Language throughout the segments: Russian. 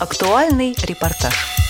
Актуальный репортаж.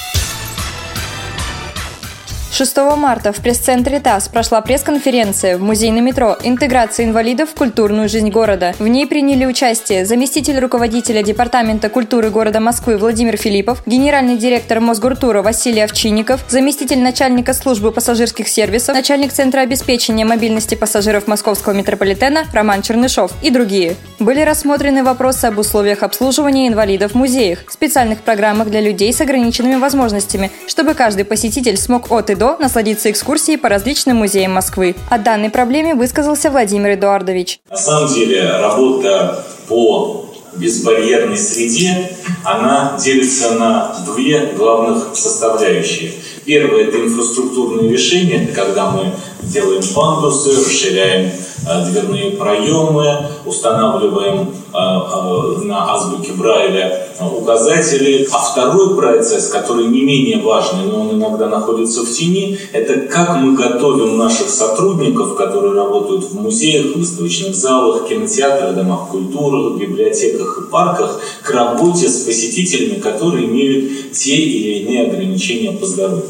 6 марта в пресс-центре ТАСС прошла пресс-конференция в музейном метро «Интеграция инвалидов в культурную жизнь города». В ней приняли участие заместитель руководителя Департамента культуры города Москвы Владимир Филиппов, генеральный директор Мосгуртура Василий Овчинников, заместитель начальника службы пассажирских сервисов, начальник Центра обеспечения мобильности пассажиров Московского метрополитена Роман Чернышов и другие. Были рассмотрены вопросы об условиях обслуживания инвалидов в музеях, специальных программах для людей с ограниченными возможностями, чтобы каждый посетитель смог от и до насладиться экскурсией по различным музеям Москвы. О данной проблеме высказался Владимир Эдуардович. На самом деле работа по безбарьерной среде, она делится на две главных составляющие. Первое – это инфраструктурные решения, когда мы делаем пандусы, расширяем Э, дверные проемы, устанавливаем э, э, на азбуке Брайля указатели. А второй процесс, который не менее важный, но он иногда находится в тени, это как мы готовим наших сотрудников, которые работают в музеях, выставочных залах, кинотеатрах, домах культуры, библиотеках и парках, к работе с посетителями, которые имеют те или иные ограничения по здоровью.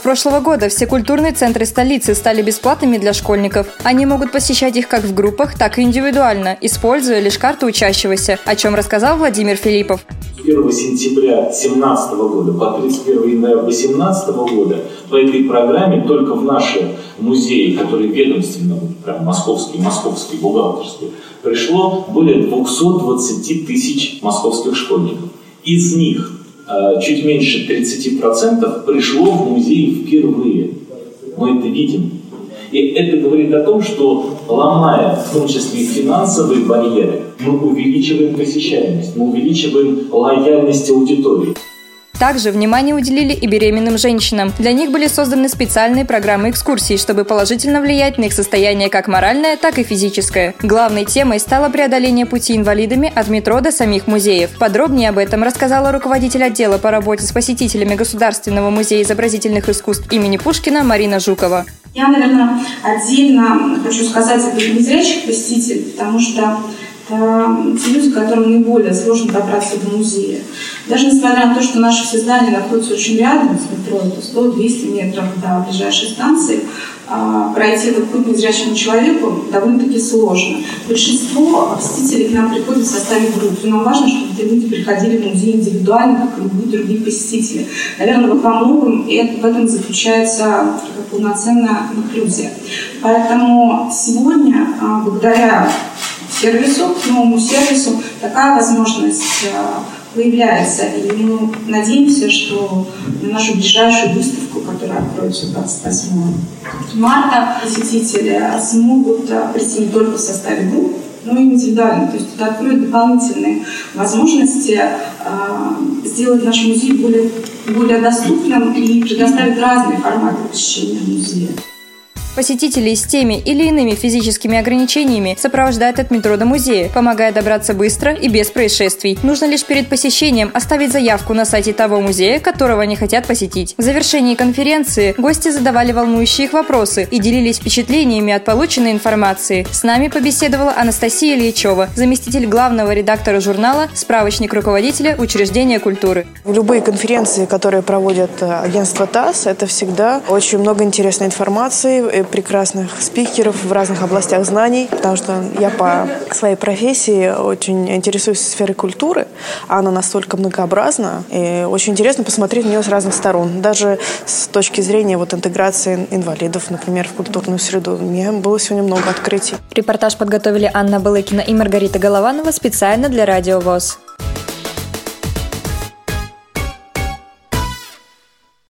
С прошлого года все культурные центры столицы стали бесплатными для школьников. Они могут посещать их как в группах, так и индивидуально, используя лишь карту учащегося, о чем рассказал Владимир Филиппов. 1 сентября 2017 года по 31 января 2018 года по этой программе только в наши музеи, которые ведомственно, прям московские, московские, бухгалтерские, пришло более 220 тысяч московских школьников. Из них чуть меньше 30% пришло в музей впервые. Мы это видим. И это говорит о том, что ломая в том числе и финансовые барьеры, мы увеличиваем посещаемость, мы увеличиваем лояльность аудитории. Также внимание уделили и беременным женщинам. Для них были созданы специальные программы экскурсий, чтобы положительно влиять на их состояние как моральное, так и физическое. Главной темой стало преодоление пути инвалидами от метро до самих музеев. Подробнее об этом рассказала руководитель отдела по работе с посетителями Государственного музея изобразительных искусств имени Пушкина Марина Жукова. Я, наверное, отдельно хочу сказать о незрячих посетителей, потому что это те люди, которым наиболее сложно добраться до музея. Даже несмотря на то, что наши все здания находятся очень рядом с метро, это 100-200 метров до ближайшей станции, а, пройти этот путь незрячему человеку довольно-таки сложно. Большинство посетителей к нам приходят в составе групп. И нам важно, чтобы эти люди приходили в музей индивидуально, как и любые другие посетители. Наверное, вот во многом в этом заключается полноценная инклюзия. Поэтому сегодня, а, благодаря сервису, новому сервису, такая возможность э, появляется. И мы надеемся, что на нашу ближайшую выставку, которая откроется 28 марта, посетители смогут э, прийти не только в составе групп, но и индивидуально. То есть это откроет дополнительные возможности сделать наш музей более, более доступным и предоставить разные форматы посещения музея. Посетителей с теми или иными физическими ограничениями сопровождает от метро до музея, помогая добраться быстро и без происшествий. Нужно лишь перед посещением оставить заявку на сайте того музея, которого они хотят посетить. В завершении конференции гости задавали волнующие их вопросы и делились впечатлениями от полученной информации. С нами побеседовала Анастасия Ильичева, заместитель главного редактора журнала «Справочник руководителя учреждения культуры». Любые конференции, которые проводят э, агентство ТАСС, это всегда очень много интересной информации, прекрасных спикеров в разных областях знаний, потому что я по своей профессии очень интересуюсь сферой культуры, а она настолько многообразна, и очень интересно посмотреть на нее с разных сторон, даже с точки зрения вот интеграции инвалидов, например, в культурную среду. У меня было сегодня много открытий. Репортаж подготовили Анна Балыкина и Маргарита Голованова специально для Радио ВОЗ.